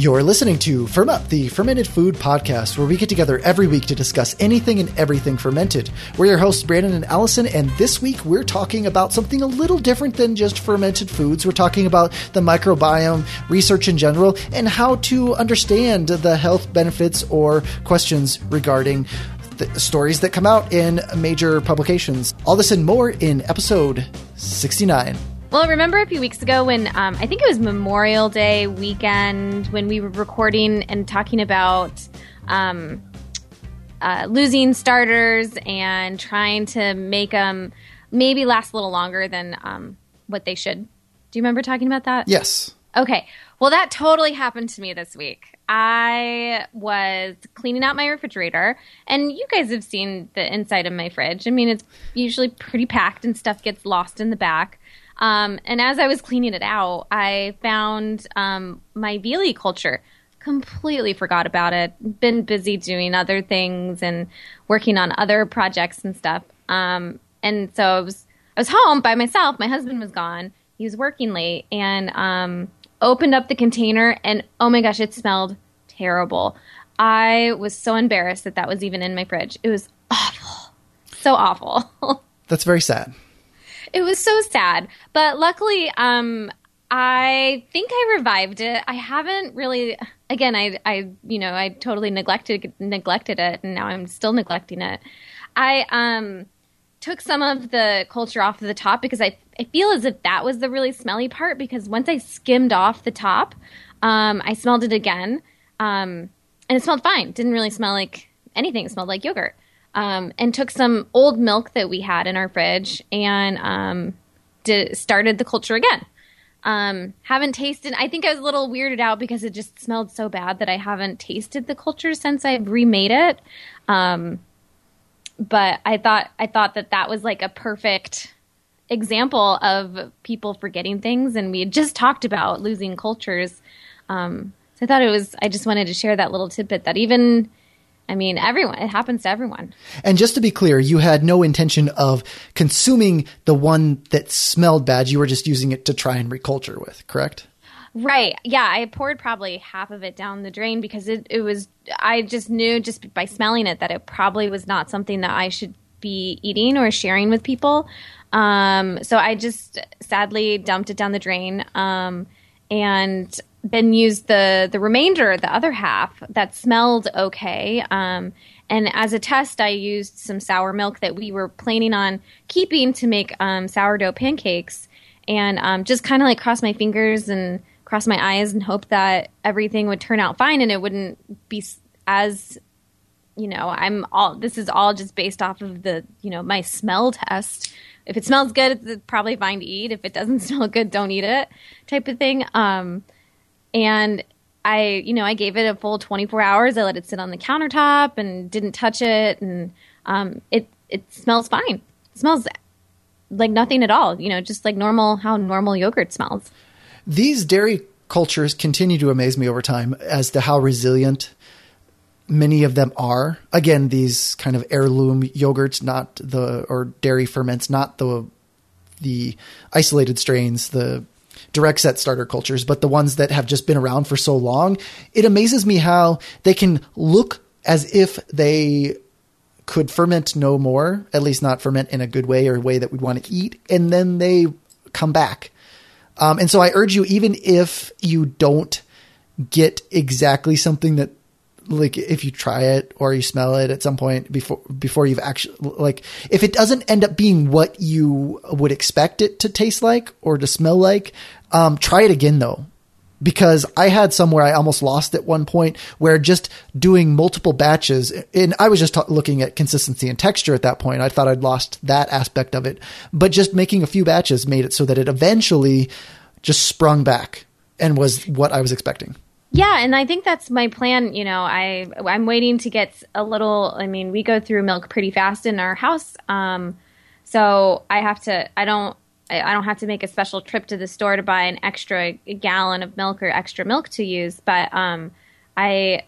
You're listening to FermUp, the fermented food podcast, where we get together every week to discuss anything and everything fermented. We're your hosts, Brandon and Allison, and this week we're talking about something a little different than just fermented foods. We're talking about the microbiome, research in general, and how to understand the health benefits or questions regarding the stories that come out in major publications. All this and more in episode 69. Well, remember a few weeks ago when um, I think it was Memorial Day weekend when we were recording and talking about um, uh, losing starters and trying to make them maybe last a little longer than um, what they should. Do you remember talking about that? Yes. Okay. Well, that totally happened to me this week. I was cleaning out my refrigerator, and you guys have seen the inside of my fridge. I mean, it's usually pretty packed and stuff gets lost in the back. Um, and as I was cleaning it out, I found um, my Viili culture. Completely forgot about it. Been busy doing other things and working on other projects and stuff. Um, and so I was I was home by myself. My husband was gone. He was working late, and um, opened up the container, and oh my gosh, it smelled terrible. I was so embarrassed that that was even in my fridge. It was awful, so awful. That's very sad. It was so sad. But luckily, um, I think I revived it. I haven't really again, I I you know, I totally neglected neglected it and now I'm still neglecting it. I um took some of the culture off of the top because I I feel as if that was the really smelly part because once I skimmed off the top, um, I smelled it again. Um, and it smelled fine. Didn't really smell like anything. It smelled like yogurt um, and took some old milk that we had in our fridge and um, started the culture again. Um, haven't tasted. I think I was a little weirded out because it just smelled so bad that I haven't tasted the culture since I've remade it. Um, but I thought I thought that that was like a perfect example of people forgetting things, and we had just talked about losing cultures. Um, so I thought it was. I just wanted to share that little tidbit that even I mean, everyone, it happens to everyone. And just to be clear, you had no intention of consuming the one that smelled bad. You were just using it to try and reculture with, correct? Right. Yeah. I poured probably half of it down the drain because it, it was, I just knew just by smelling it that it probably was not something that I should be eating or sharing with people. Um, so I just sadly dumped it down the drain. Um, and then used the the remainder, the other half that smelled okay. Um, and as a test, I used some sour milk that we were planning on keeping to make um, sourdough pancakes, and um, just kind of like cross my fingers and cross my eyes and hope that everything would turn out fine and it wouldn't be as you know i'm all this is all just based off of the you know my smell test. If it smells good it's probably fine to eat. If it doesn't smell good don't eat it type of thing. Um and I, you know, I gave it a full 24 hours. I let it sit on the countertop and didn't touch it, and um, it it smells fine. It smells like nothing at all. You know, just like normal how normal yogurt smells. These dairy cultures continue to amaze me over time as to how resilient many of them are. Again, these kind of heirloom yogurts, not the or dairy ferments, not the the isolated strains, the direct set starter cultures, but the ones that have just been around for so long, it amazes me how they can look as if they could ferment no more, at least not ferment in a good way or a way that we'd want to eat, and then they come back. Um, and so I urge you, even if you don't get exactly something that like if you try it or you smell it at some point before before you've actually like if it doesn't end up being what you would expect it to taste like or to smell like um, try it again though because I had somewhere I almost lost at one point where just doing multiple batches and I was just t- looking at consistency and texture at that point. I thought I'd lost that aspect of it, but just making a few batches made it so that it eventually just sprung back and was what I was expecting. Yeah, and I think that's my plan. You know, I I'm waiting to get a little. I mean, we go through milk pretty fast in our house, um, so I have to. I don't. I don't have to make a special trip to the store to buy an extra gallon of milk or extra milk to use. But um, I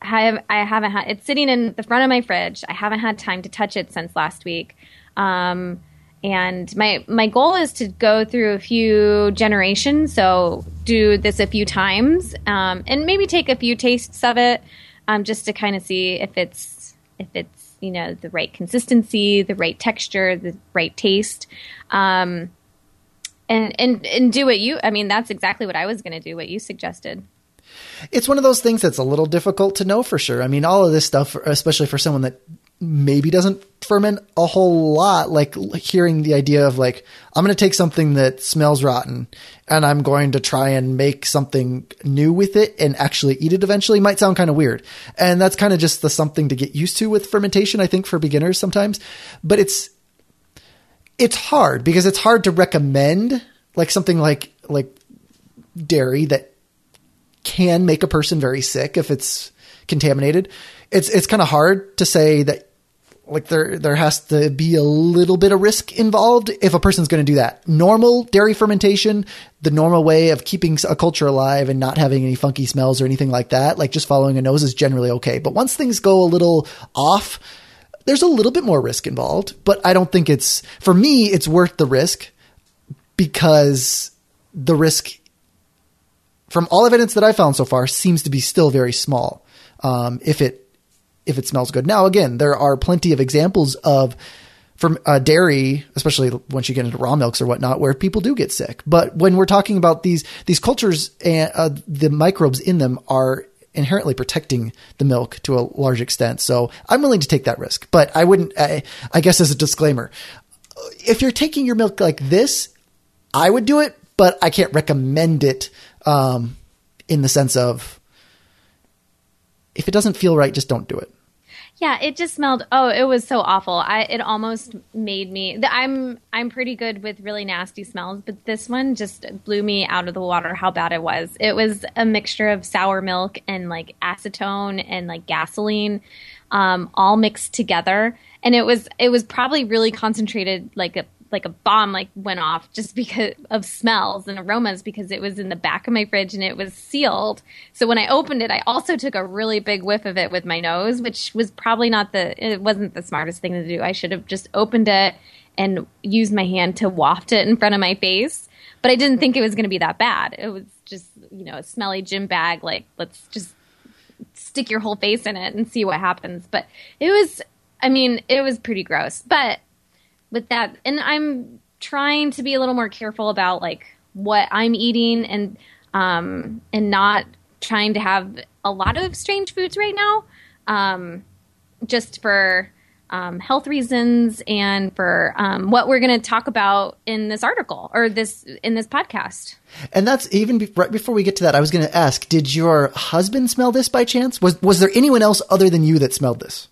have I haven't had it's sitting in the front of my fridge. I haven't had time to touch it since last week. Um, and my my goal is to go through a few generations so do this a few times um, and maybe take a few tastes of it um, just to kind of see if it's if it's you know the right consistency the right texture the right taste um, and and and do what you i mean that's exactly what i was going to do what you suggested it's one of those things that's a little difficult to know for sure. I mean, all of this stuff, especially for someone that maybe doesn't ferment a whole lot, like hearing the idea of like, I'm going to take something that smells rotten and I'm going to try and make something new with it and actually eat it eventually might sound kind of weird. And that's kind of just the something to get used to with fermentation, I think, for beginners sometimes. But it's, it's hard because it's hard to recommend like something like, like dairy that can make a person very sick if it's contaminated. It's it's kind of hard to say that like there there has to be a little bit of risk involved if a person's going to do that. Normal dairy fermentation, the normal way of keeping a culture alive and not having any funky smells or anything like that, like just following a nose is generally okay. But once things go a little off, there's a little bit more risk involved, but I don't think it's for me it's worth the risk because the risk from all evidence that I found so far seems to be still very small. Um, if it if it smells good. Now, again, there are plenty of examples of from uh, dairy, especially once you get into raw milks or whatnot, where people do get sick. But when we're talking about these these cultures, and uh, the microbes in them are inherently protecting the milk to a large extent. So I'm willing to take that risk, but I wouldn't. I, I guess as a disclaimer, if you're taking your milk like this, I would do it, but I can't recommend it um, in the sense of if it doesn't feel right, just don't do it. Yeah, it just smelled. Oh, it was so awful. I it almost made me. I'm I'm pretty good with really nasty smells, but this one just blew me out of the water. How bad it was. It was a mixture of sour milk and like acetone and like gasoline, um, all mixed together, and it was it was probably really concentrated, like a like a bomb like went off just because of smells and aromas because it was in the back of my fridge and it was sealed. So when I opened it, I also took a really big whiff of it with my nose, which was probably not the it wasn't the smartest thing to do. I should have just opened it and used my hand to waft it in front of my face. But I didn't think it was going to be that bad. It was just, you know, a smelly gym bag like let's just stick your whole face in it and see what happens. But it was I mean, it was pretty gross. But with that and i'm trying to be a little more careful about like what i'm eating and um and not trying to have a lot of strange foods right now um just for um, health reasons and for um, what we're going to talk about in this article or this in this podcast. And that's even be- right before we get to that. I was going to ask: Did your husband smell this by chance? Was was there anyone else other than you that smelled this?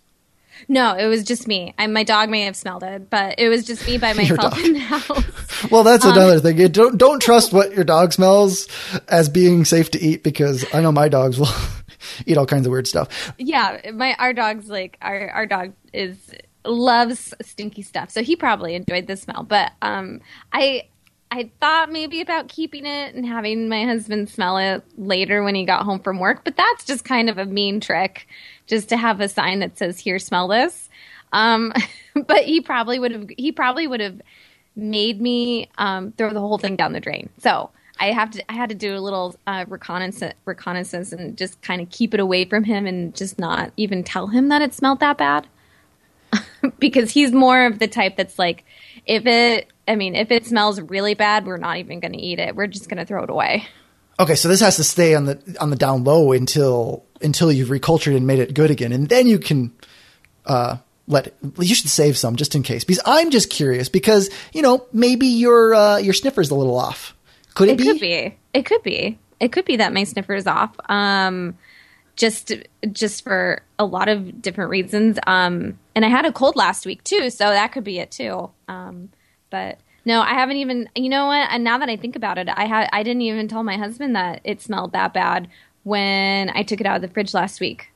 No, it was just me. I, my dog may have smelled it, but it was just me by myself in the house. well, that's um, another thing. You don't don't trust what your dog smells as being safe to eat because I know my dogs will eat all kinds of weird stuff. Yeah, my our dog's like our our dog is loves stinky stuff, so he probably enjoyed the smell. But um, I I thought maybe about keeping it and having my husband smell it later when he got home from work, but that's just kind of a mean trick just to have a sign that says here smell this. Um, but he probably would have he probably would have made me um, throw the whole thing down the drain. So I have to I had to do a little uh, reconnaissance reconnaissance and just kind of keep it away from him and just not even tell him that it smelled that bad. because he's more of the type that's like if it I mean, if it smells really bad, we're not even going to eat it. We're just going to throw it away. Okay, so this has to stay on the on the down low until until you've recultured and made it good again, and then you can uh, let it, you should save some just in case. Because I'm just curious because you know maybe your uh, your sniffer's a little off. Could it, be? it be? Could be. It could be. It could be that my sniffer's off. Um, just just for a lot of different reasons. Um, and I had a cold last week too, so that could be it too. Um, but no, I haven't even. You know what? And now that I think about it, I had I didn't even tell my husband that it smelled that bad when I took it out of the fridge last week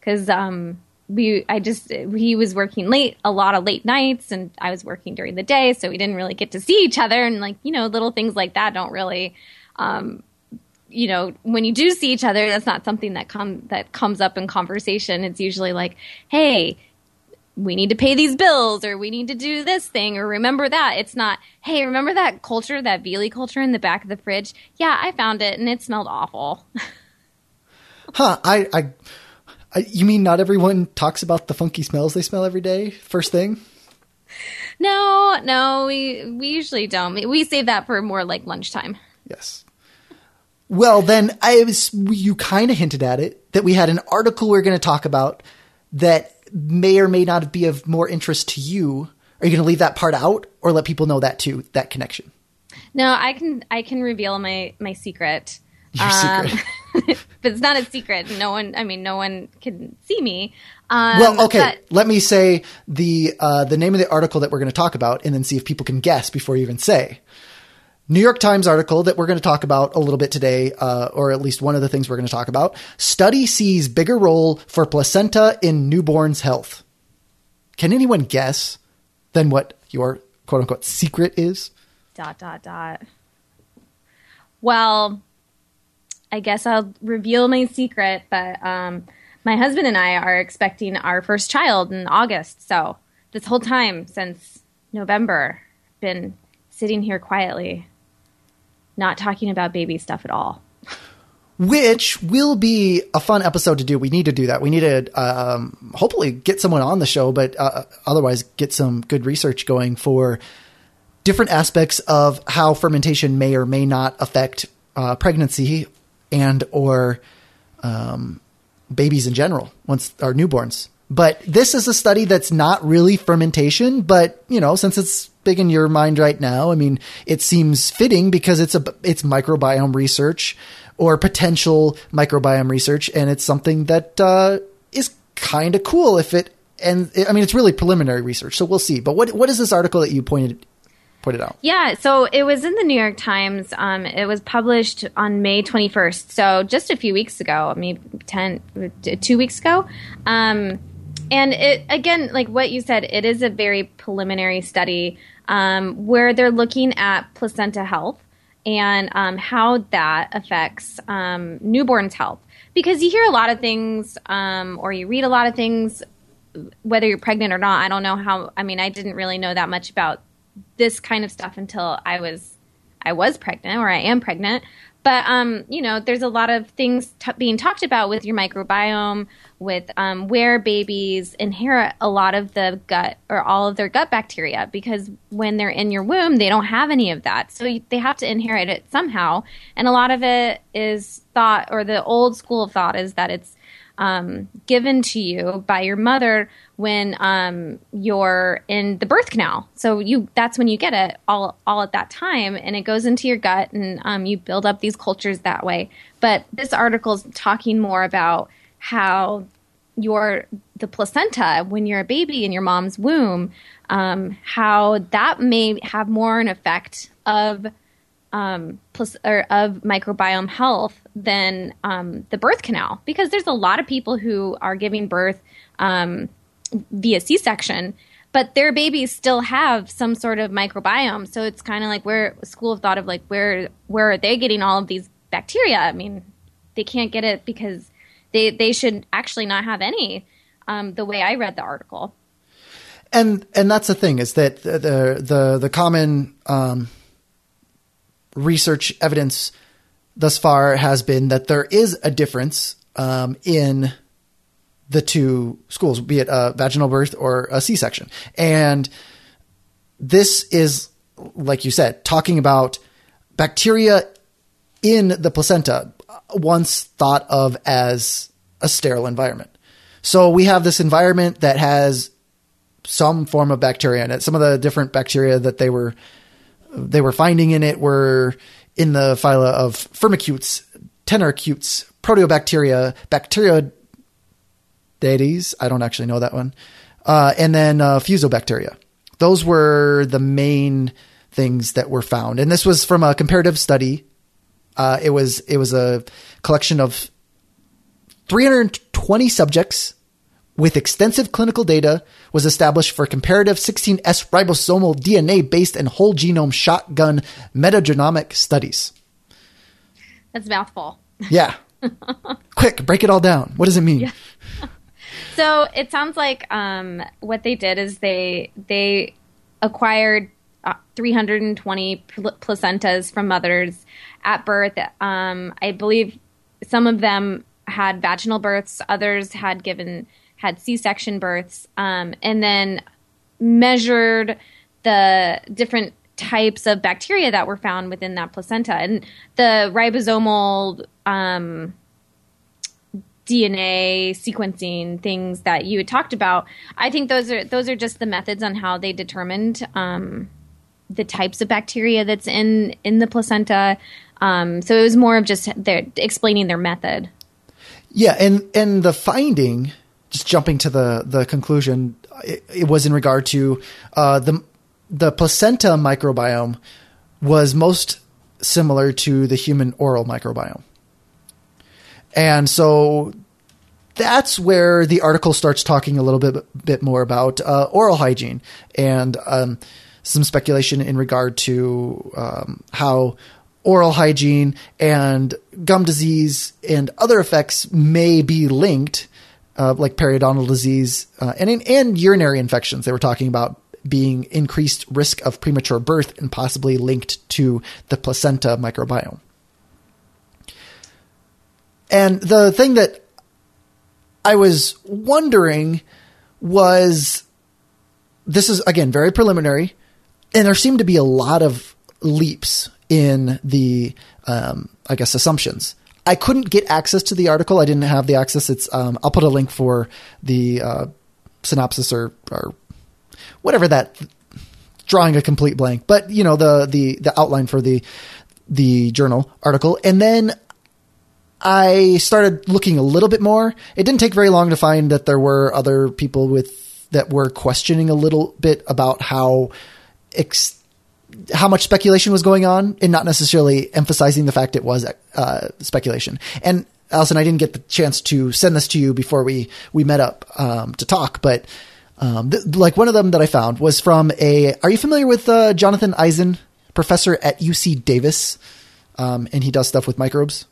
because um we I just he was working late a lot of late nights and I was working during the day so we didn't really get to see each other and like you know little things like that don't really um you know when you do see each other that's not something that come that comes up in conversation it's usually like hey we need to pay these bills or we need to do this thing or remember that. It's not, hey, remember that culture, that Viili culture in the back of the fridge? Yeah, I found it and it smelled awful. huh. I, I, I, you mean not everyone talks about the funky smells they smell every day first thing? No, no, we we usually don't. We save that for more like lunchtime. Yes. Well, then I was you kind of hinted at it that we had an article we are going to talk about that may or may not be of more interest to you. Are you going to leave that part out or let people know that too, that connection? No, I can I can reveal my my secret. Your um, secret. but it's not a secret. No one, I mean, no one can see me. Um, well, okay. But, Let me say the uh, the name of the article that we're going to talk about, and then see if people can guess before you even say. New York Times article that we're going to talk about a little bit today, uh, or at least one of the things we're going to talk about. Study sees bigger role for placenta in newborn's health. Can anyone guess then what your quote unquote secret is? Dot dot dot. Well, I guess I'll reveal my secret, but um, my husband and I are expecting our first child in August. So this whole time since November, been sitting here quietly not talking about baby stuff at all. Which will be a fun episode to do. We need to do that. We need to um, hopefully get someone on the show, but uh, otherwise get some good research going for different aspects of how fermentation may or may not affect uh, pregnancy and or um, babies in general once our newborns. But this is a study that's not really fermentation, but you know, since it's big in your mind right now, I mean, it seems fitting because it's a it's microbiome research or potential microbiome research, and it's something that uh, is kind of cool if it. And I mean, it's really preliminary research, so we'll see. But what what is this article that you pointed put it out? Yeah, so it was in the New York Times. Um, it was published on May 21st, so just a few weeks ago, maybe 10, two weeks ago. Um, and it again, like what you said, it is a very preliminary study um, where they're looking at placenta health and um, how that affects um, newborns' health. Because you hear a lot of things, um, or you read a lot of things, whether you're pregnant or not. I don't know how. I mean, I didn't really know that much about this kind of stuff until I was I was pregnant, or I am pregnant. But um, you know, there's a lot of things t- being talked about with your microbiome, with um, where babies inherit a lot of the gut or all of their gut bacteria because when they're in your womb, they don't have any of that. So they have to inherit it somehow. And a lot of it is thought, or the old school of thought is that it's um, given to you by your mother when um, you're in the birth canal. So you that's when you get it all all at that time, and it goes into your gut, and um, you build up these cultures that way. But this article is talking more about how your the placenta when you're a baby in your mom's womb, um, how that may have more an effect of um, plus, or of microbiome health than um, the birth canal because there's a lot of people who are giving birth um, via C-section, but their babies still have some sort of microbiome. So it's kind of like where school of thought of like where where are they getting all of these bacteria? I mean, they can't get it because they they should actually not have any. Um, the way I read the article. And and that's the thing is that the the the, common um, research evidence thus far has been that there is a difference um, in the two schools, be it a vaginal birth or a C section, and this is like you said, talking about bacteria in the placenta once thought of as a sterile environment. So we have this environment that has some form of bacteria in it. Some of the different bacteria that they were they were finding in it were in the phyla of Firmicutes, Tenericutes, Proteobacteria, Bacteria deities. I don't actually know that one. Uh, and then uh, Fusobacteria. Those were the main things that were found. And this was from a comparative study uh, it was it was a collection of 320 subjects with extensive clinical data was established for comparative 16S ribosomal DNA based and whole genome shotgun metagenomic studies. That's a mouthful. Yeah. Quick, break it all down. What does it mean? Yeah. So it sounds like um, what they did is they they acquired uh, 320 pl- placentas from mothers at birth. Um, I believe some of them had vaginal births, others had given had C-section births, um, and then measured the different types of bacteria that were found within that placenta and the ribosomal um, DNA sequencing things that you had talked about. I think those are those are just the methods on how they determined um, the types of bacteria that's in in the placenta. Um, so it was more of just their explaining their method. Yeah, and and the finding, just jumping to the the conclusion, it, it was in regard to uh, the the placenta microbiome was most similar to the human oral microbiome. And so that's where the article starts talking a little bit bit more about uh, oral hygiene and um, some speculation in regard to um, how oral hygiene and gum disease and other effects may be linked, uh, like periodontal disease uh, and and urinary infections. They were talking about being increased risk of premature birth and possibly linked to the placenta microbiome. And the thing that I was wondering was this is again very preliminary, and there seemed to be a lot of leaps in the um, I guess assumptions. I couldn't get access to the article. I didn't have the access. It's um, I'll put a link for the uh, synopsis or, or whatever that drawing a complete blank, but you know the the the outline for the the journal article, and then I started looking a little bit more. It didn't take very long to find that there were other people with that were questioning a little bit about how how much speculation was going on, and not necessarily emphasizing the fact it was uh, speculation. And Allison, I didn't get the chance to send this to you before we we met up um, to talk, but um, th- like one of them that I found was from a. Are you familiar with uh, Jonathan Eisen, professor at UC Davis, um, and he does stuff with microbes.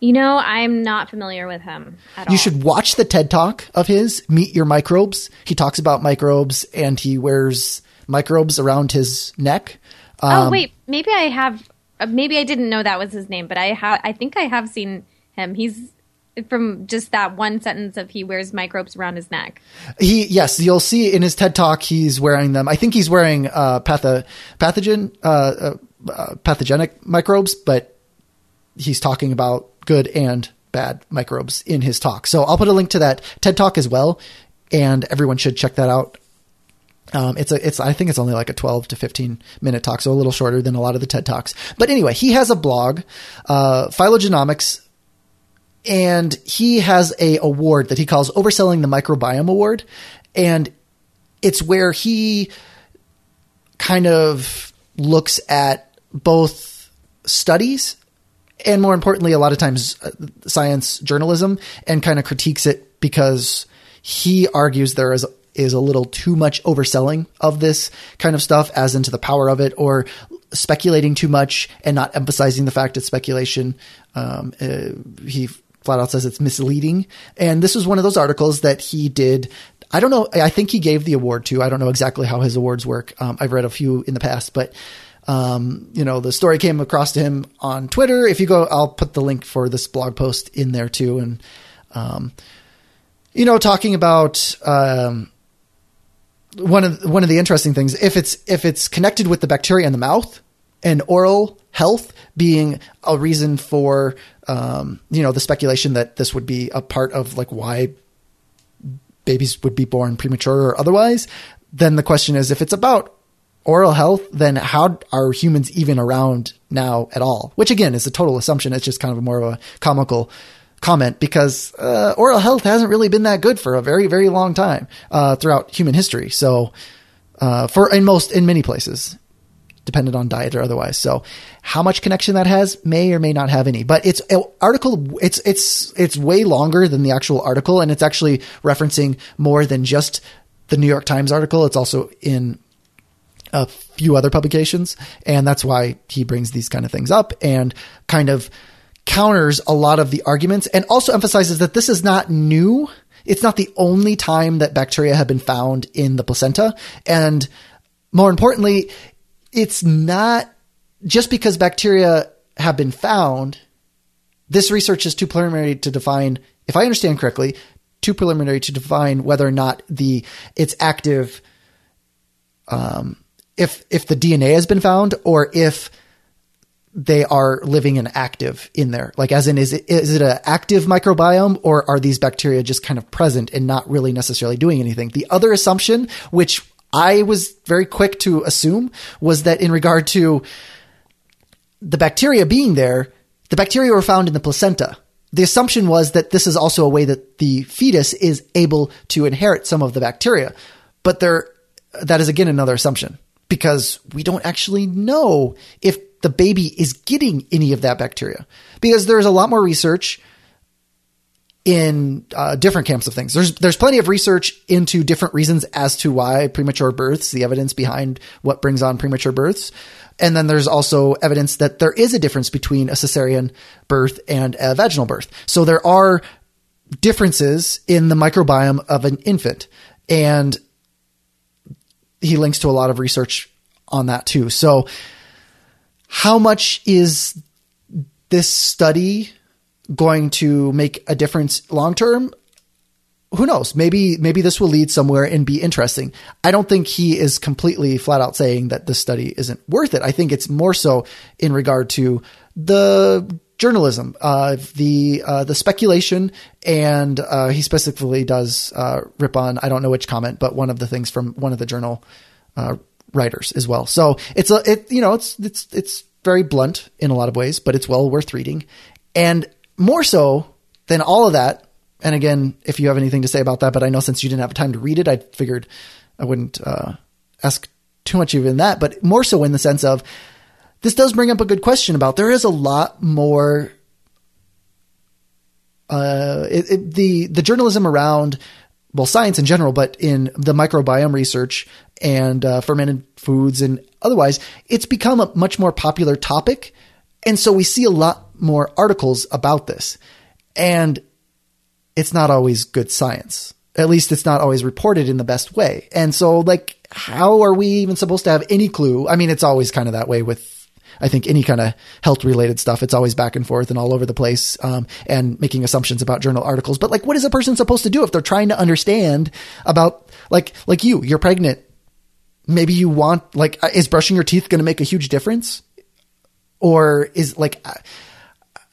You know, I'm not familiar with him at You all. should watch the TED talk of his, Meet Your Microbes. He talks about microbes and he wears microbes around his neck. Um, oh wait, maybe I have. uh, Maybe I didn't know that was his name, but I have. I think I have seen him. He's from just that one sentence of he wears microbes around his neck. He, yes, you'll see in his TED talk, he's wearing them. I think he's wearing, uh, patho, pathogen, uh, uh, uh, pathogenic microbes, but he's talking about good and bad microbes in his talk. So I'll put a link to that TED talk as well, and everyone should check that out. Um, it's a, it's, I think it's only like a 12 to 15 minute talk, so a little shorter than a lot of the TED talks. But anyway, he has a blog, uh, Phylogenomics, and he has a award that he calls Overselling the Microbiome Award. And it's where he kind of looks at both studies and more importantly, a lot of times uh, science journalism and kind of critiques it because he argues there is is a little too much overselling of this kind of stuff as into the power of it or speculating too much and not emphasizing the fact it's speculation. Um, uh, he flat out says it's misleading. And this was one of those articles that he did. I don't know. I think he gave the award to. I don't know exactly how his awards work. Um, I've read a few in the past, but um, you know, the story came across to him on Twitter. If you go, I'll put the link for this blog post in there too. And, um, you know, talking about, um, one of, one of the interesting things, if it's, if it's connected with the bacteria in the mouth and oral health being a reason for, um, you know, the speculation that this would be a part of like why babies would be born premature or otherwise, then the question is if it's about oral health, then how are humans even around now at all? Which again is a total assumption. It's just kind of more of a comical comment because uh, oral health hasn't really been that good for a very very long time uh, throughout human history. So uh, for in most in many places, dependent on diet or otherwise. So how much connection that has may or may not have any. But it's an article. It's it's it's way longer than the actual article, and it's actually referencing more than just the New York Times article. It's also in a few other publications. And that's why he brings these kind of things up and kind of counters a lot of the arguments and also emphasizes that this is not new. It's not the only time that bacteria have been found in the placenta. And more importantly, it's not just because bacteria have been found. This research is too preliminary to define, if I understand correctly, too preliminary to define whether or not the it's active. Um, if if the DNA has been found, or if they are living and active in there? Like, as in, is it, is it an active microbiome or are these bacteria just kind of present and not really necessarily doing anything? The other assumption, which I was very quick to assume, was that in regard to the bacteria being there, the bacteria were found in the placenta. The assumption was that this is also a way that the fetus is able to inherit some of the bacteria. But there, that is again another assumption because we don't actually know if the baby is getting any of that bacteria because there's a lot more research in uh, different camps of things. There's there's plenty of research into different reasons as to why premature births, the evidence behind what brings on premature births, and then there's also evidence that there is a difference between a cesarean birth and a vaginal birth. So there are differences in the microbiome of an infant, and he links to a lot of research on that too. So how much is this study going to make a difference long term? Who knows? Maybe maybe this will lead somewhere and be interesting. I don't think he is completely flat out saying that this study isn't worth it. I think it's more so in regard to the journalism, uh, the uh, the speculation, and uh, he specifically does uh, rip on I don't know which comment, but one of the things from one of the journal uh, writers as well. So it's a it you know it's it's it's very blunt in a lot of ways, but it's well worth reading. And more so than all of that, and again, if you have anything to say about that, but I know since you didn't have time to read it, I figured I wouldn't uh, ask too much even that, but more so in the sense of this does bring up a good question about there is a lot more uh, it, it, the the journalism around well science in general, but in the microbiome research and uh, fermented foods and otherwise, it's become a much more popular topic. And so we see a lot more articles about this. And it's not always good science. At least it's not always reported in the best way. And so, like, how are we even supposed to have any clue? I mean, it's always kind of that way with I think any kind of health related stuff, it's always back and forth and all over the place, um, and making assumptions about journal articles. But like, what is a person supposed to do if they're trying to understand about like, like you, you're pregnant. Maybe you want, like, uh, is brushing your teeth going to make a huge difference? Or is like, uh,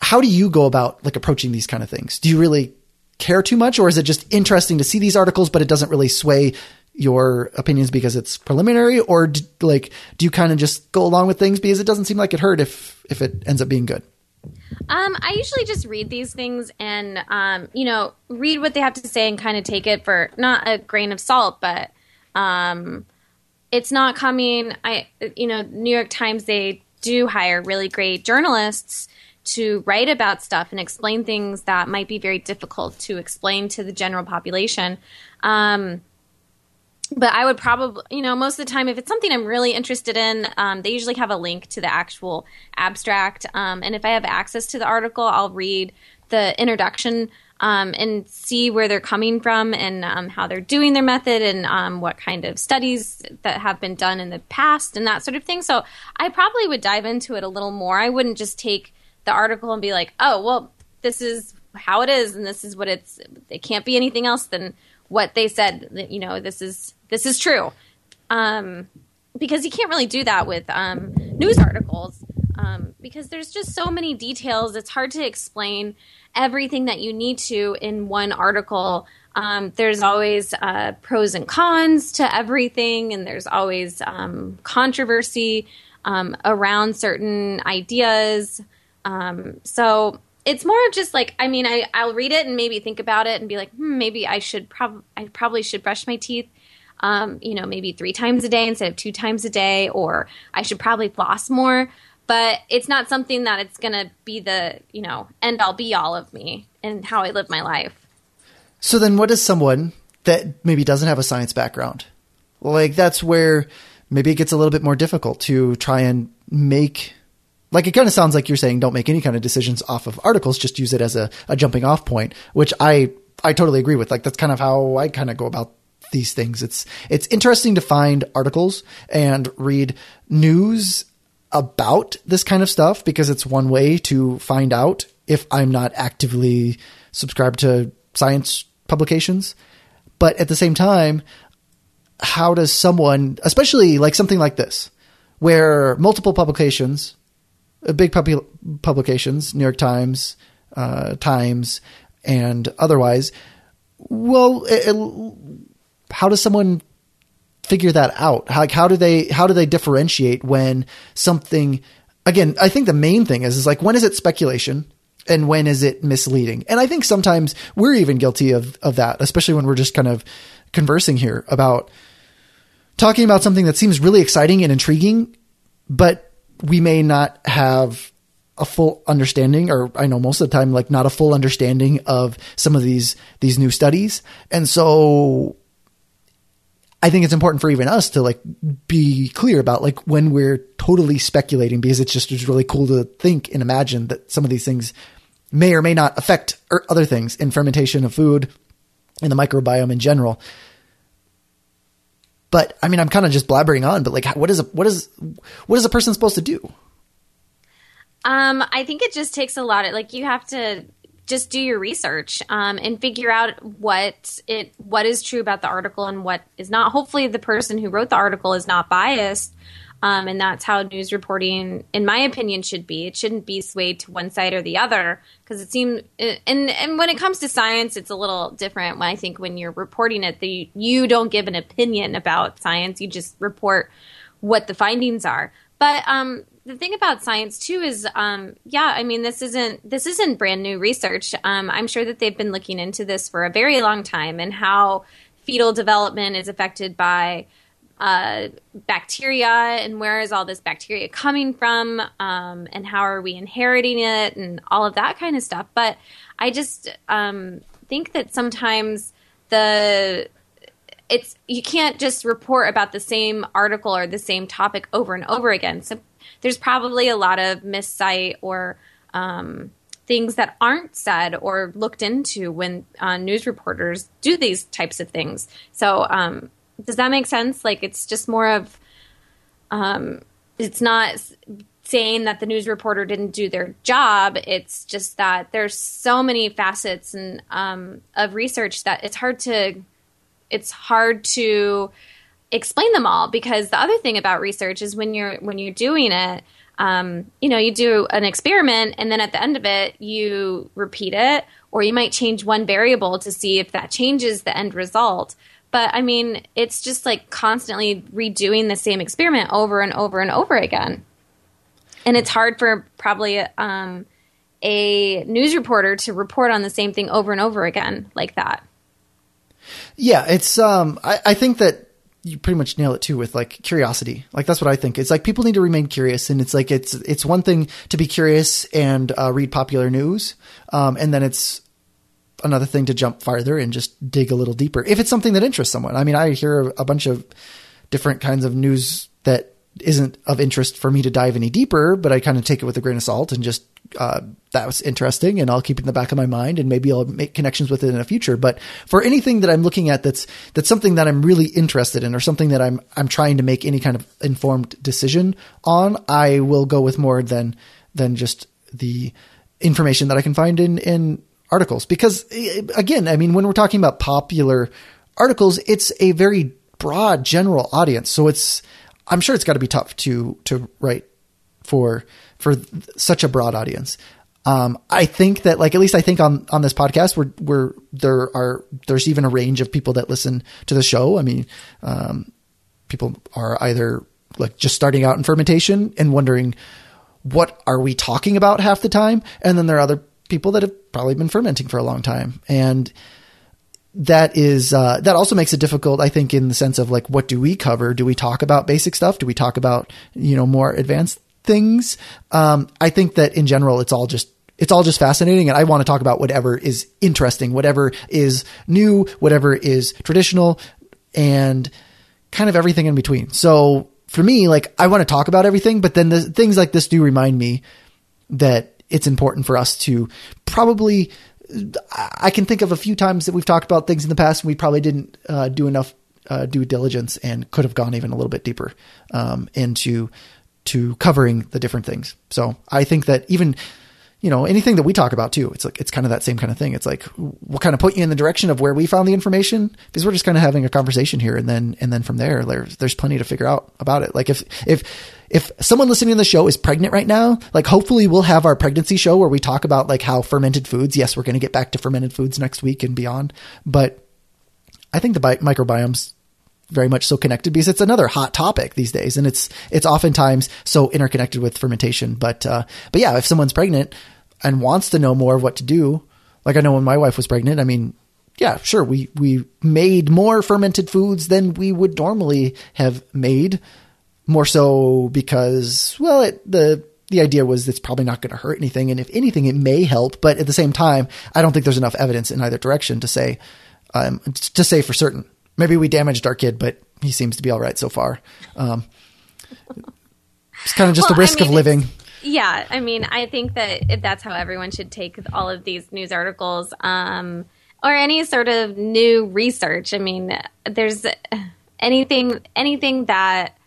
how do you go about like approaching these kind of things? Do you really care too much or is it just interesting to see these articles, but it doesn't really sway your opinions because it's preliminary, or do, like do you kind of just go along with things because it doesn't seem like it hurt if if it ends up being good? Um, I usually just read these things and um, you know read what they have to say and kind of take it for not a grain of salt, but um, it's not coming. I you know New York Times they do hire really great journalists to write about stuff and explain things that might be very difficult to explain to the general population. Um, but I would probably, you know, most of the time, if it's something I'm really interested in, um, they usually have a link to the actual abstract. Um, and if I have access to the article, I'll read the introduction um, and see where they're coming from and um, how they're doing their method and um, what kind of studies that have been done in the past and that sort of thing. So I probably would dive into it a little more. I wouldn't just take the article and be like, oh, well, this is how it is and this is what it's, it can't be anything else than what they said. You know, this is this is true. Um, because you can't really do that with um, news articles um, because there's just so many details. It's hard to explain everything that you need to in one article. Um, there's always uh, pros and cons to everything, and there's always um, controversy um, around certain ideas. Um, so it's more of just like I mean I I'll read it and maybe think about it and be like hmm, maybe I should prob I probably should brush my teeth um, you know, maybe three times a day instead of two times a day, or I should probably floss more. But it's not something that it's going to be the, you know, end all be all of me and how I live my life. So then, what is someone that maybe doesn't have a science background? Like, that's where maybe it gets a little bit more difficult to try and make like it kind of sounds like you're saying don't make any kind of decisions off of articles just use it as a, a jumping off point which i I totally agree with. Like that's kind of how I kind of go about these things. It's it's interesting to find articles and read news about this kind of stuff because it's one way to find out if I'm not actively subscribed to science publications. But at the same time, how does someone, especially like something like this, where multiple publications, uh, big pub- publications, New York Times, uh, Times, and otherwise, well, it, it, how does someone figure that out? How, how do they how do they differentiate when something? Again, I think the main thing is is like when is it speculation and when is it misleading? And I think sometimes we're even guilty of of that, especially when we're just kind of conversing here about talking about something that seems really exciting and intriguing, but we may not have a full understanding or I know most of the time like not a full understanding of some of these these new studies. And so I think it's important for even us to like be clear about like when we're totally speculating because it's just it's really cool to think and imagine that some of these things may or may not affect er, other things in fermentation of food and the microbiome in general. But I mean, I'm kind of just blabbering on. But like, what is a what is what is a person supposed to do? Um, I think it just takes a lot of like you have to just do your research um, and figure out what it what is true about the article and what is not. Hopefully, the person who wrote the article is not biased, um, and that's how news reporting, in my opinion, should be. It shouldn't be swayed to one side or the other because it seems. And and when it comes to science, it's a little different. I think when you're reporting it, the you don't give an opinion about science. You just report what the findings are. But um, the thing about science too is, um, yeah, I mean, this isn't this isn't brand new research. Um, I'm sure that they've been looking into this for a very long time and how fetal development is affected by uh, bacteria and where is all this bacteria coming from um, and how are we inheriting it and all of that kind of stuff. But I just um, think that sometimes the it's you can't just report about the same article or the same topic over and over again. So there's probably a lot of miscite or um, things that aren't said or looked into when uh, news reporters do these types of things. So, um, does that make sense? Like, it's just more of, um, it's not saying that the news reporter didn't do their job. It's just that there's so many facets and um, of research that it's hard to, it's hard to explain them all because the other thing about research is when you're when you're doing it um, you know you do an experiment and then at the end of it you repeat it or you might change one variable to see if that changes the end result. But i mean it's just like constantly redoing the same experiment over and over and over again. And it's hard for probably um, a news reporter to report on the same thing over and over again like that. Yeah it's um I, I think that you pretty much nail it too with like curiosity. Like that's what I think. It's like people need to remain curious, and it's like it's it's one thing to be curious and uh, read popular news, um, and then it's another thing to jump farther and just dig a little deeper if it's something that interests someone. I mean, I hear a bunch of different kinds of news that isn't of interest for me to dive any deeper, but I kind of take it with a grain of salt and just uh, that was interesting, and I'll keep it in the back of my mind, and maybe I'll make connections with it in the future. But for anything that I'm looking at, that's that's something that I'm really interested in, or something that I'm I'm trying to make any kind of informed decision on, I will go with more than than just the information that I can find in in articles. Because eh, again, I mean, when we're talking about popular articles, it's a very broad general audience, so it's I'm sure it's got to be tough to to write for for such a broad audience. Um, I think that like at least I think on on this podcast we're we're there are there's even a range of people that listen to the show. I mean, um, people are either like just starting out in fermentation and wondering what are we talking about half the time, and then there are other people that have probably been fermenting for a long time and that is uh, that also makes it difficult i think in the sense of like what do we cover do we talk about basic stuff do we talk about you know more advanced things. Um, I think that in general, it's all just it's all just fascinating and I want to talk about whatever is interesting, whatever is new, whatever is traditional and kind of everything in between. So for me, like I want to talk about everything, but then the things like this do remind me that it's important for us to probably I can think of a few times that we've talked about things in the past and we probably didn't uh, do enough uh, due diligence and could have gone even a little bit deeper um, into to covering the different things. So I think that even you know anything that we talk about too, it's like it's kind of that same kind of thing. It's like we'll kind of put you in the direction of where we found the information because we're just kind of having a conversation here, and then and then from there, there's there's plenty to figure out about it. Like if if if someone listening to the show is pregnant right now, like hopefully we'll have our pregnancy show where we talk about like how fermented foods. Yes, we're going to get back to fermented foods next week and beyond, but I think the bi- microbiomes very much so connected because it's another hot topic these days, and it's it's oftentimes so interconnected with fermentation. But uh, but yeah, if someone's pregnant and wants to know more of what to do, like I know when my wife was pregnant, I mean, yeah, sure, we we made more fermented foods than we would normally have made, more so because well, it, the the idea was it's probably not going to hurt anything, and if anything, it may help. But at the same time, I don't think there's enough evidence in either direction to say um, to say for certain maybe we damaged our kid, but he seems to be all right so far. Um, it's kind of just well, the risk I mean, of living. Yeah, I mean, I think that that's how everyone should take all of these news articles um, or any sort of new research. I mean, there's anything anything that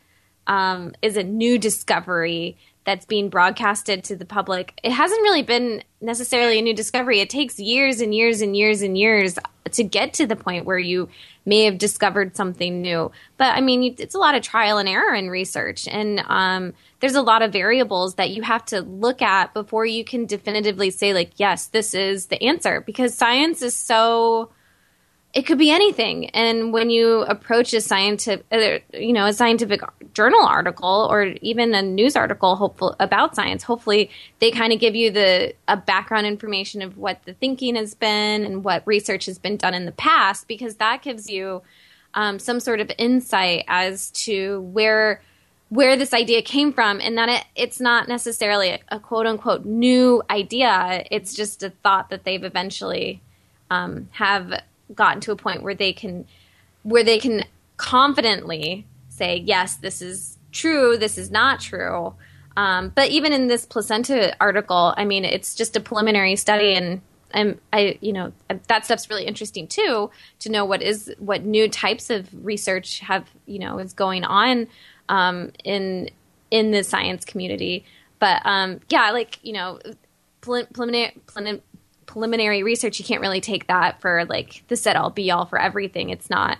um, is a new discovery that's being broadcasted to the public. It hasn't really been necessarily a new discovery. It takes years and years and years and years to get to the point where you may have discovered something new. But I mean, it's a lot of trial and error in research, and um, there's a lot of variables that you have to look at before you can definitively say, like, yes, this is the answer, because science is so it could be anything. And when you approach a scientific, uh, you know, a scientific journal article or even a news article, hopeful about science, hopefully they kind of give you the a background information of what the thinking has been and what research has been done in the past, because that gives you um, some sort of insight as to where where this idea came from and that it, it's not necessarily a, a quote unquote new idea. It's just a thought that they've eventually um, have gotten to a point where they can where they can confidently say yes this is true this is not true um, but even in this placenta article i mean it's just a preliminary study and I'm, I, you know, that stuff's really interesting too to know what is what new types of research have, you know, is going on um, in in the science community. But um, yeah, like you know, preliminary, preliminary research, you can't really take that for like the set all be all for everything. It's not.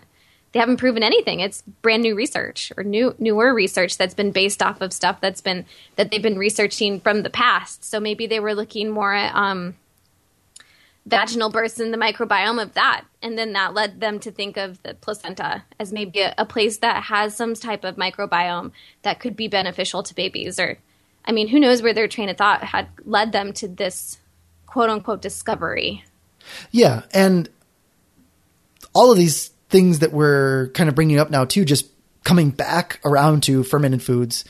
They haven't proven anything. It's brand new research or new newer research that's been based off of stuff that's been that they've been researching from the past. So maybe they were looking more at um, vaginal births and the microbiome of that, and then that led them to think of the placenta as maybe a, a place that has some type of microbiome that could be beneficial to babies. Or, I mean, who knows where their train of thought had led them to this quote unquote discovery. Yeah, and all of these things that we're kind of bringing up now too, just coming back around to fermented foods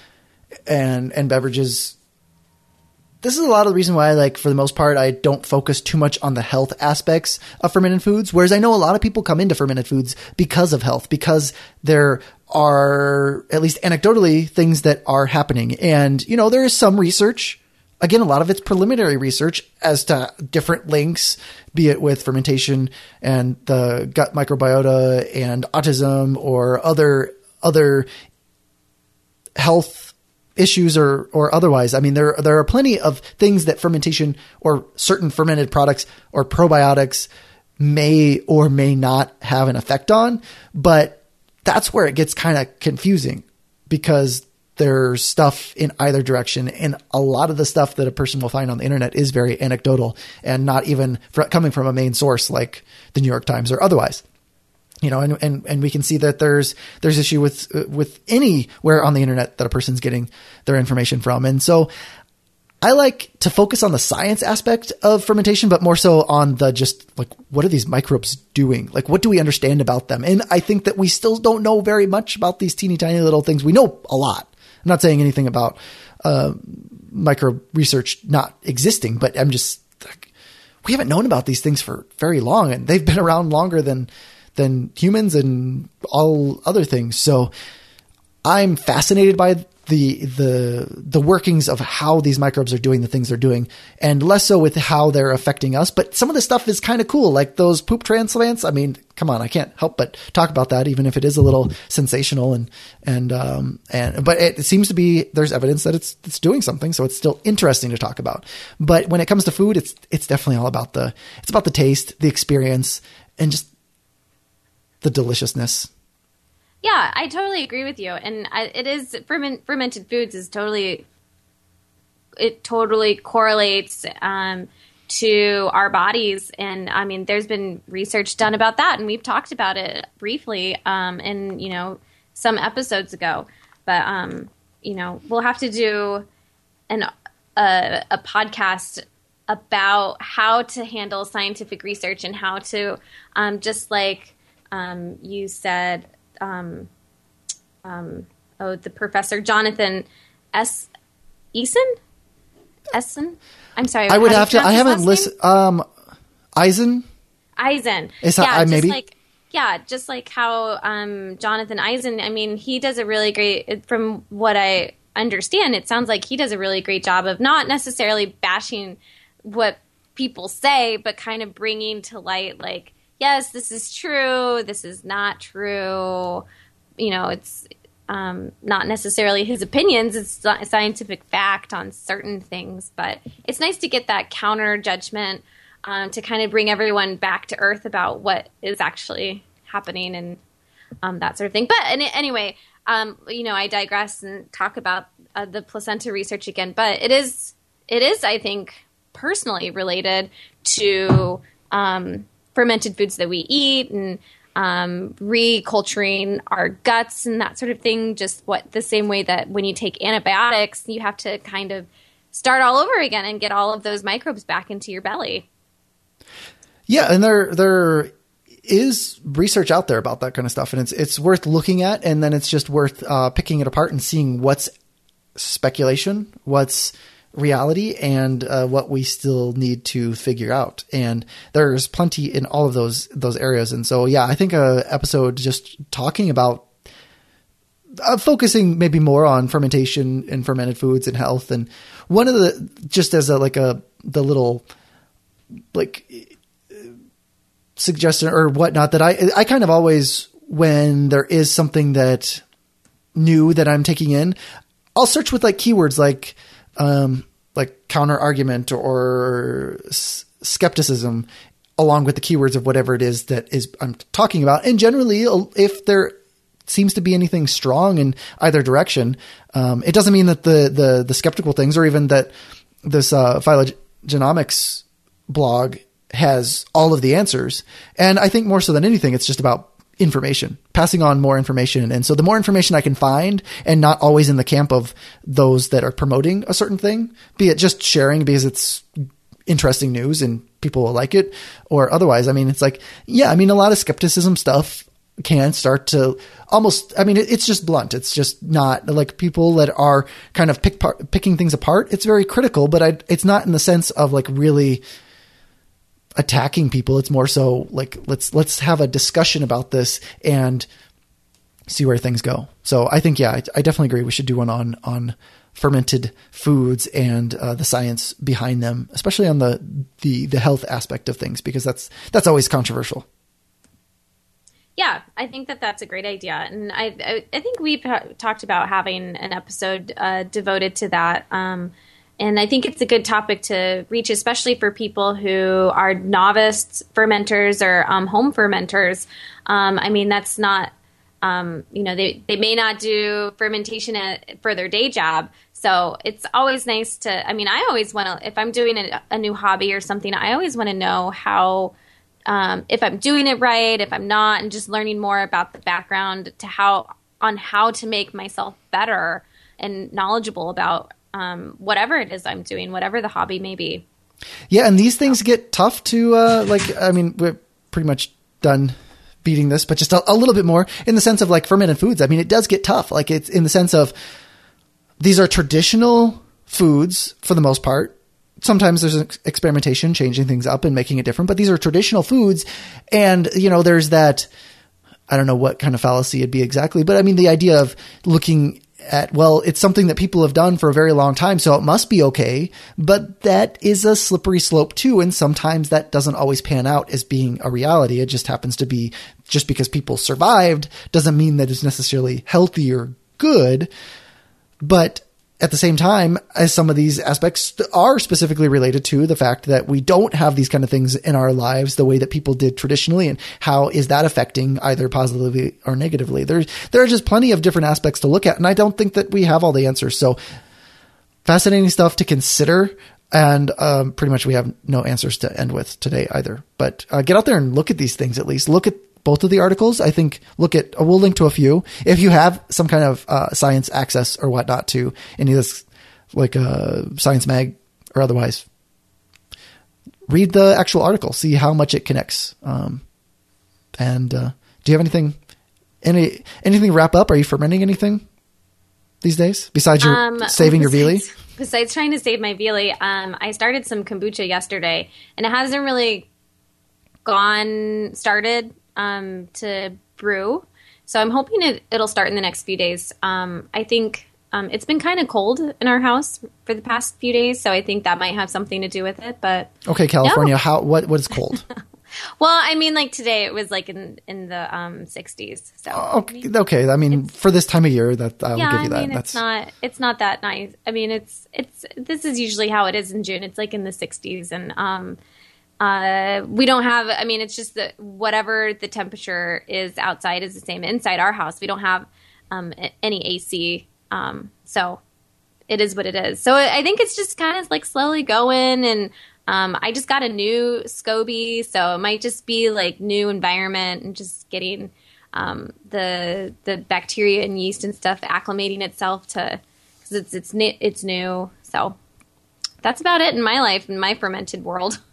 and and beverages. This is a lot of the reason why, like for the most part, I don't focus too much on the health aspects of fermented foods. Whereas I know a lot of people come into fermented foods because of health, because there are at least anecdotally things that are happening. And you know, there is some research again, a lot of it's preliminary research as to different links, be it with fermentation and the gut microbiota and autism or other other health issues or or otherwise. I mean, there there are plenty of things that fermentation or certain fermented products or probiotics may or may not have an effect on, but that's where it gets kind of confusing because there's stuff in either direction. And a lot of the stuff that a person will find on the internet is very anecdotal and not even fr- coming from a main source like the New York Times or otherwise. You know, and, and, and we can see that there's, there's issue with, uh, with anywhere on the internet that a person's getting their information from. And so I like to focus on the science aspect of fermentation, but more so on the just like, what are these microbes doing? Like, what do we understand about them? And I think that we still don't know very much about these teeny tiny little things. We know a lot, I'm not saying anything about uh, micro research not existing, but I'm just like, we haven't known about these things for very long, and they've been around longer than than humans and all other things. So I'm fascinated by the the the workings of how these microbes are doing the things they're doing, and less so with how they're affecting us. But some of the stuff is kind of cool, like those poop transplants. I mean, come on, I can't help but talk about that, even if it is a little sensational and and um and but it, seems to be there's evidence that it's it's doing something, so it's still interesting to talk about. But when it comes to food, it's it's definitely all about the it's about the taste, the experience, and just the deliciousness. Yeah, I totally agree with you, and I, it is ferment, fermented foods is totally it totally correlates um, to our bodies, and I mean, there's been research done about that, and we've talked about it briefly um, in you know some episodes ago, but um, you know we'll have to do an a, a podcast about how to handle scientific research and how to um, just like um, you said um, um, oh, the professor Jonathan S. Eason? Essen? I'm sorry. I would have to. I haven't listened. Um, Eisen. Eisen. Is that yeah, maybe? Like, yeah, just like how um, Jonathan Eisen. I mean, he does a really great. From what I understand, it sounds like he does a really great job of not necessarily bashing what people say, but kind of bringing to light like yes, this is true, this is not true. You know, it's um, not necessarily his opinions, it's scientific fact on certain things, but it's nice to get that counter judgment um, to kind of bring everyone back to earth about what is actually happening and um, that sort of thing. But anyway, um, you know, I digress and talk about uh, the placenta research again, but it is, it is, I think, personally related to um, fermented foods that we eat and um, reculturing our guts and that sort of thing. Just what the same way that when you take antibiotics, you have to kind of start all over again and get all of those microbes back into your belly. Yeah, and there there is research out there about that kind of stuff, and it's it's worth looking at, and then it's just worth uh, picking it apart and seeing what's speculation, what's reality and uh, what we still need to figure out. And there's plenty in all of those those areas. And so, yeah, I think a episode just talking about uh, focusing maybe more on fermentation and fermented foods and health. And one of the just as a like a the little like suggestion or whatnot that I I kind of always when there is something that new that I'm taking in, I'll search with like keywords like um, like counter argument or s- skepticism along with the keywords of whatever it is that is I'm talking about. And generally, if there seems to be anything strong in either direction, um, it doesn't mean that the, the, the skeptical things or even that this uh, phylogenomics blog has all of the answers. And I think more so than anything, it's just about information, passing on more information. And so the more information I can find and not always in the camp of those that are promoting a certain thing, be it just sharing because it's interesting news and people will like it or otherwise. I mean, it's like, yeah, I mean, a lot of skepticism stuff can start to almost, I mean, it's just blunt. It's just not like people that are kind of pick picking things apart. It's very critical, but I, it's not in the sense of like really, attacking people. It's more so like let's let's have a discussion about this and see where things go. So I think yeah, I, I definitely agree. We should do one on on fermented foods and uh, the science behind them, especially on the the the health aspect of things because that's that's always controversial. Yeah, I think that that's a great idea, and I I, I think we've talked about having an episode uh, devoted to that. Um, and I think it's a good topic to reach, especially for people who are novice fermenters or um, home fermenters. Um, I mean, that's not, um, you know, they, they may not do fermentation at, for their day job. So it's always nice to, I mean, I always want to, if I'm doing a, a, new hobby or something, I always want to know how, um, if I'm doing it right, if I'm not, and just learning more about the background to how, on how to make myself better and knowledgeable about um, whatever it is I'm doing, whatever the hobby may be. Yeah, and these things get tough to uh, like. I mean, we're pretty much done beating this, but just a, a, little bit more in the sense of like fermented foods. I mean, it does get tough. Like it's in the sense of these are traditional foods for the most part. Sometimes there's experimentation, changing things up and making it different, but these are traditional foods. And, you know, there's that, I don't know what kind of fallacy it'd be exactly, but I mean, the idea of looking at, well, it's something that people have done for a very long time, so it must be okay. But that is a slippery slope too. And sometimes that doesn't always pan out as being a reality. It just happens to be just because people survived doesn't mean that it's necessarily healthy or good. But at the same time, as some of these aspects are specifically related to the fact that we don't have these kind of things in our lives the way that people did traditionally, and how is that affecting either positively or negatively? There's there are just plenty of different aspects to look at, and I don't think that we have all the answers. So fascinating stuff to consider. And um, pretty much we have no answers to end with today either. But uh, get out there and look at these things at least. Look at both of the articles. I think look at we'll link to a few if you have some kind of uh, science access or whatnot to any of this, like uh, Science Mag or otherwise. Read the actual article, see how much it connects. Um, and uh, do you have anything, any anything to wrap up? Are you fermenting anything these days besides your um, saving besides, your Viili? Besides trying to save my Viili, um, I started some kombucha yesterday, and it hasn't really gone started um, to brew. So I'm hoping it, it'll start in the next few days. Um, I think um, it's been kind of cold in our house for the past few days, so I think that might have something to do with it. But okay, California, no. how what what is cold? well, I mean, like today it was like in in the um, 60s. So okay, okay. I mean, for this time of year, that I'll yeah, give you that. I mean, That's... it's not it's not that nice. I mean, it's it's this is usually how it is in June. It's like in the 60s, and um, uh, we don't have, I mean, it's just that whatever the temperature is outside is the same inside our house. We don't have um, any AC. Um, so it is what it is. So I think it's just kind of like slowly going. And um, I just got a new SCOBY. So it might just be like new environment and just getting um, the the bacteria and yeast and stuff acclimating itself to, because it's, it's, it's new. So that's about it in my life, in my fermented world.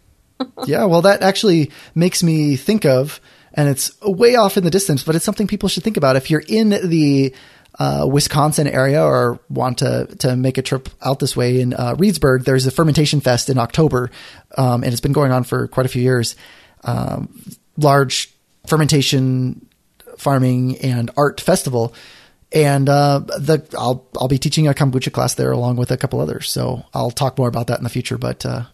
yeah, well, that actually makes me think of, and it's way off in the distance, but it's something people should think about. If you're in the uh, Wisconsin area or want to to make a trip out this way in uh, Reedsburg, there's a fermentation fest in October, um, and it's been going on for quite a few years. Um, large fermentation farming and art festival, and uh, the I'll I'll be teaching a kombucha class there along with a couple others. So I'll talk more about that in the future, but uh,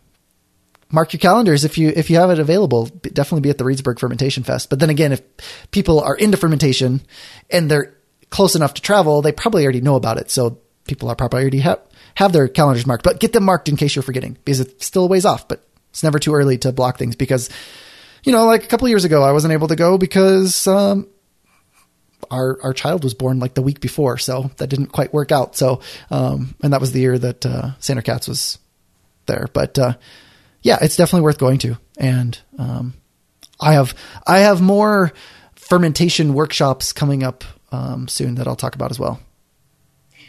mark your calendars if you if you have it available. Definitely be at the Reedsburg Fermentation Fest. But then again, if people are into fermentation and they're close enough to travel, they probably already know about it. So people are probably already have have their calendars marked. But get them marked in case you're forgetting because it's still a ways off. But it's never too early to block things because you know, like a couple years ago, I wasn't able to go because um, our our child was born like the week before, so that didn't quite work out. So, um, and that was the year that uh, Sandor Katz was there. But uh, yeah, it's definitely worth going to. And um, I have I have more fermentation workshops coming up um, soon that I'll talk about as well.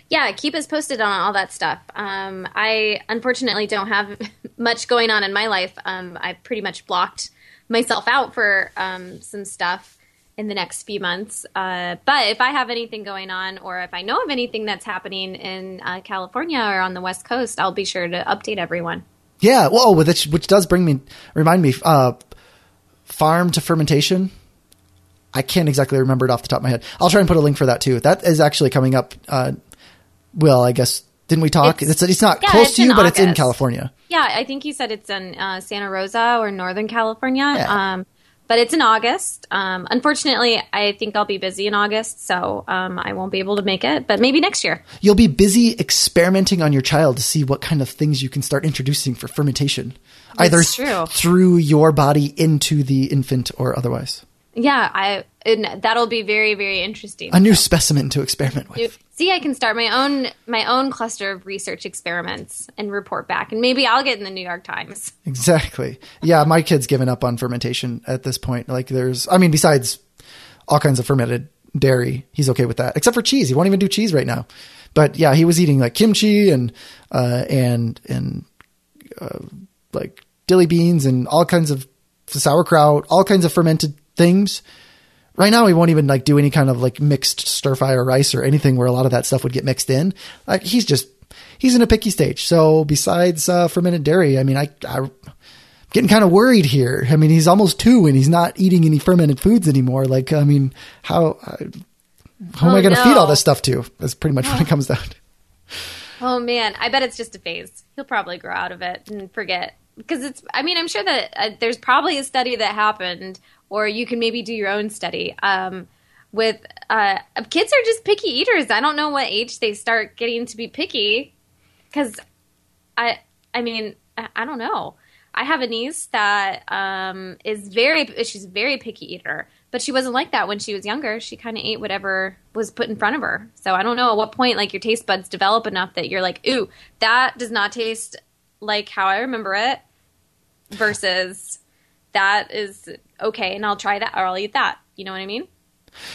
Yeah, keep us posted on all that stuff. Um, I unfortunately don't have much going on in my life. Um, I've pretty much blocked myself out for um, some stuff in the next few months. Uh, but if I have anything going on, or if I know of anything that's happening in uh, California or on the West Coast, I'll be sure to update everyone. Yeah, well, which which does bring me remind me uh, farm to fermentation. I can't exactly remember it off the top of my head. I'll try and put a link for that too. That is actually coming up. Uh, well, I guess didn't we talk? It's, it's, it's not yeah, close it's to you, but it's in California. Yeah, I think you said it's in uh, Santa Rosa or Northern California. Yeah. Um, but it's in August. Um, unfortunately, I think I'll be busy in August, so um, I won't be able to make it. But maybe next year. You'll be busy experimenting on your child to see what kind of things you can start introducing for fermentation, That's either through your body into the infant or otherwise. Yeah, I that'll be very very interesting. A new so. specimen to experiment with. See, I can start my own my own cluster of research experiments and report back, and maybe I'll get in the New York Times. Exactly. Yeah, my kid's given up on fermentation at this point. Like, there's, I mean, besides all kinds of fermented dairy, he's okay with that, except for cheese. He won't even do cheese right now. But yeah, he was eating like kimchi and uh, and and uh, like dilly beans and all kinds of sauerkraut, all kinds of fermented things. Right now, he won't even like do any kind of like mixed stir fry or rice or anything where a lot of that stuff would get mixed in. Like he's just he's in a picky stage. So besides uh, fermented dairy, I mean, I, I'm getting kind of worried here. I mean, he's almost two and he's not eating any fermented foods anymore. Like, I mean, how? I, Who am Oh, I going to no. feed all this stuff to? That's pretty much what it comes down to. Oh man, I bet it's just a phase. He'll probably grow out of it and forget because it's. I mean, I'm sure that uh, there's probably a study that happened, or you can maybe do your own study. Um, with uh, kids are just picky eaters. I don't know what age they start getting to be picky, because I. I mean, I, I don't know. I have a niece that um, is very. She's very picky eater, but she wasn't like that when she was younger. She kind of ate whatever was put in front of her. So I don't know at what point like your taste buds develop enough that you're like, ooh, that does not taste like how I remember it, versus that is okay, and I'll try that or I'll eat that. You know what I mean?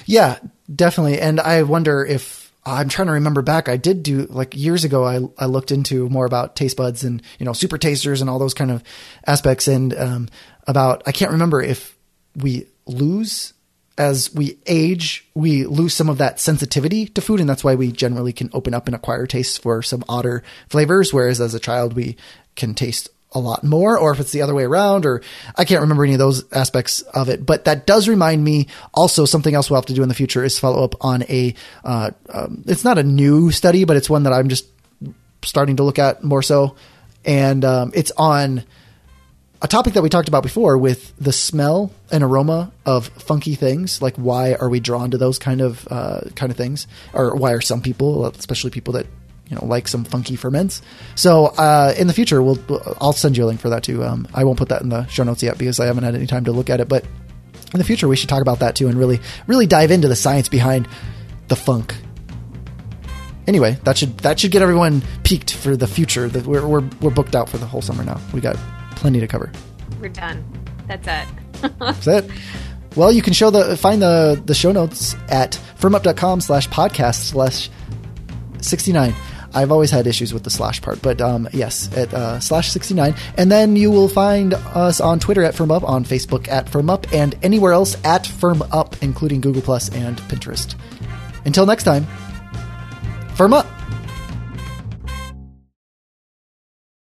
Yeah, definitely. And I wonder if I'm trying to remember back. I did do like years ago. I I looked into more about taste buds and you know super tasters and all those kind of aspects and um, about I can't remember if we lose as we age, we lose some of that sensitivity to food, and that's why we generally can open up and acquire tastes for some odder flavors. Whereas as a child, we can taste a lot more, or if it's the other way around, or I can't remember any of those aspects of it. But that does remind me also something else we'll have to do in the future is follow up on a. Uh, um, it's not a new study, but it's one that I'm just starting to look at more so, and um, it's on a topic that we talked about before with the smell and aroma of funky things. Like, why are we drawn to those kind of uh, kind of things, or why are some people, especially people that you know like some funky ferments? So, uh, in the future, we'll, I'll send you a link for that too. Um, I won't put that in the show notes yet because I haven't had any time to look at it, but in the future, we should talk about that too and really really dive into the science behind the funk. Anyway, that should that should get everyone peaked for the future. That we're, we're we're booked out for the whole summer now. We got plenty to cover. We're done. That's it. That's it. Well, you can show the find the the show notes at fermup.com slash podcast slash sixty nine. I've always had issues with the slash part, but um, yes, at uh, slash sixty nine, and then you will find us on Twitter at FermUp, on Facebook at FermUp, and anywhere else at FermUp, including Google Plus and Pinterest. Until next time, firm up.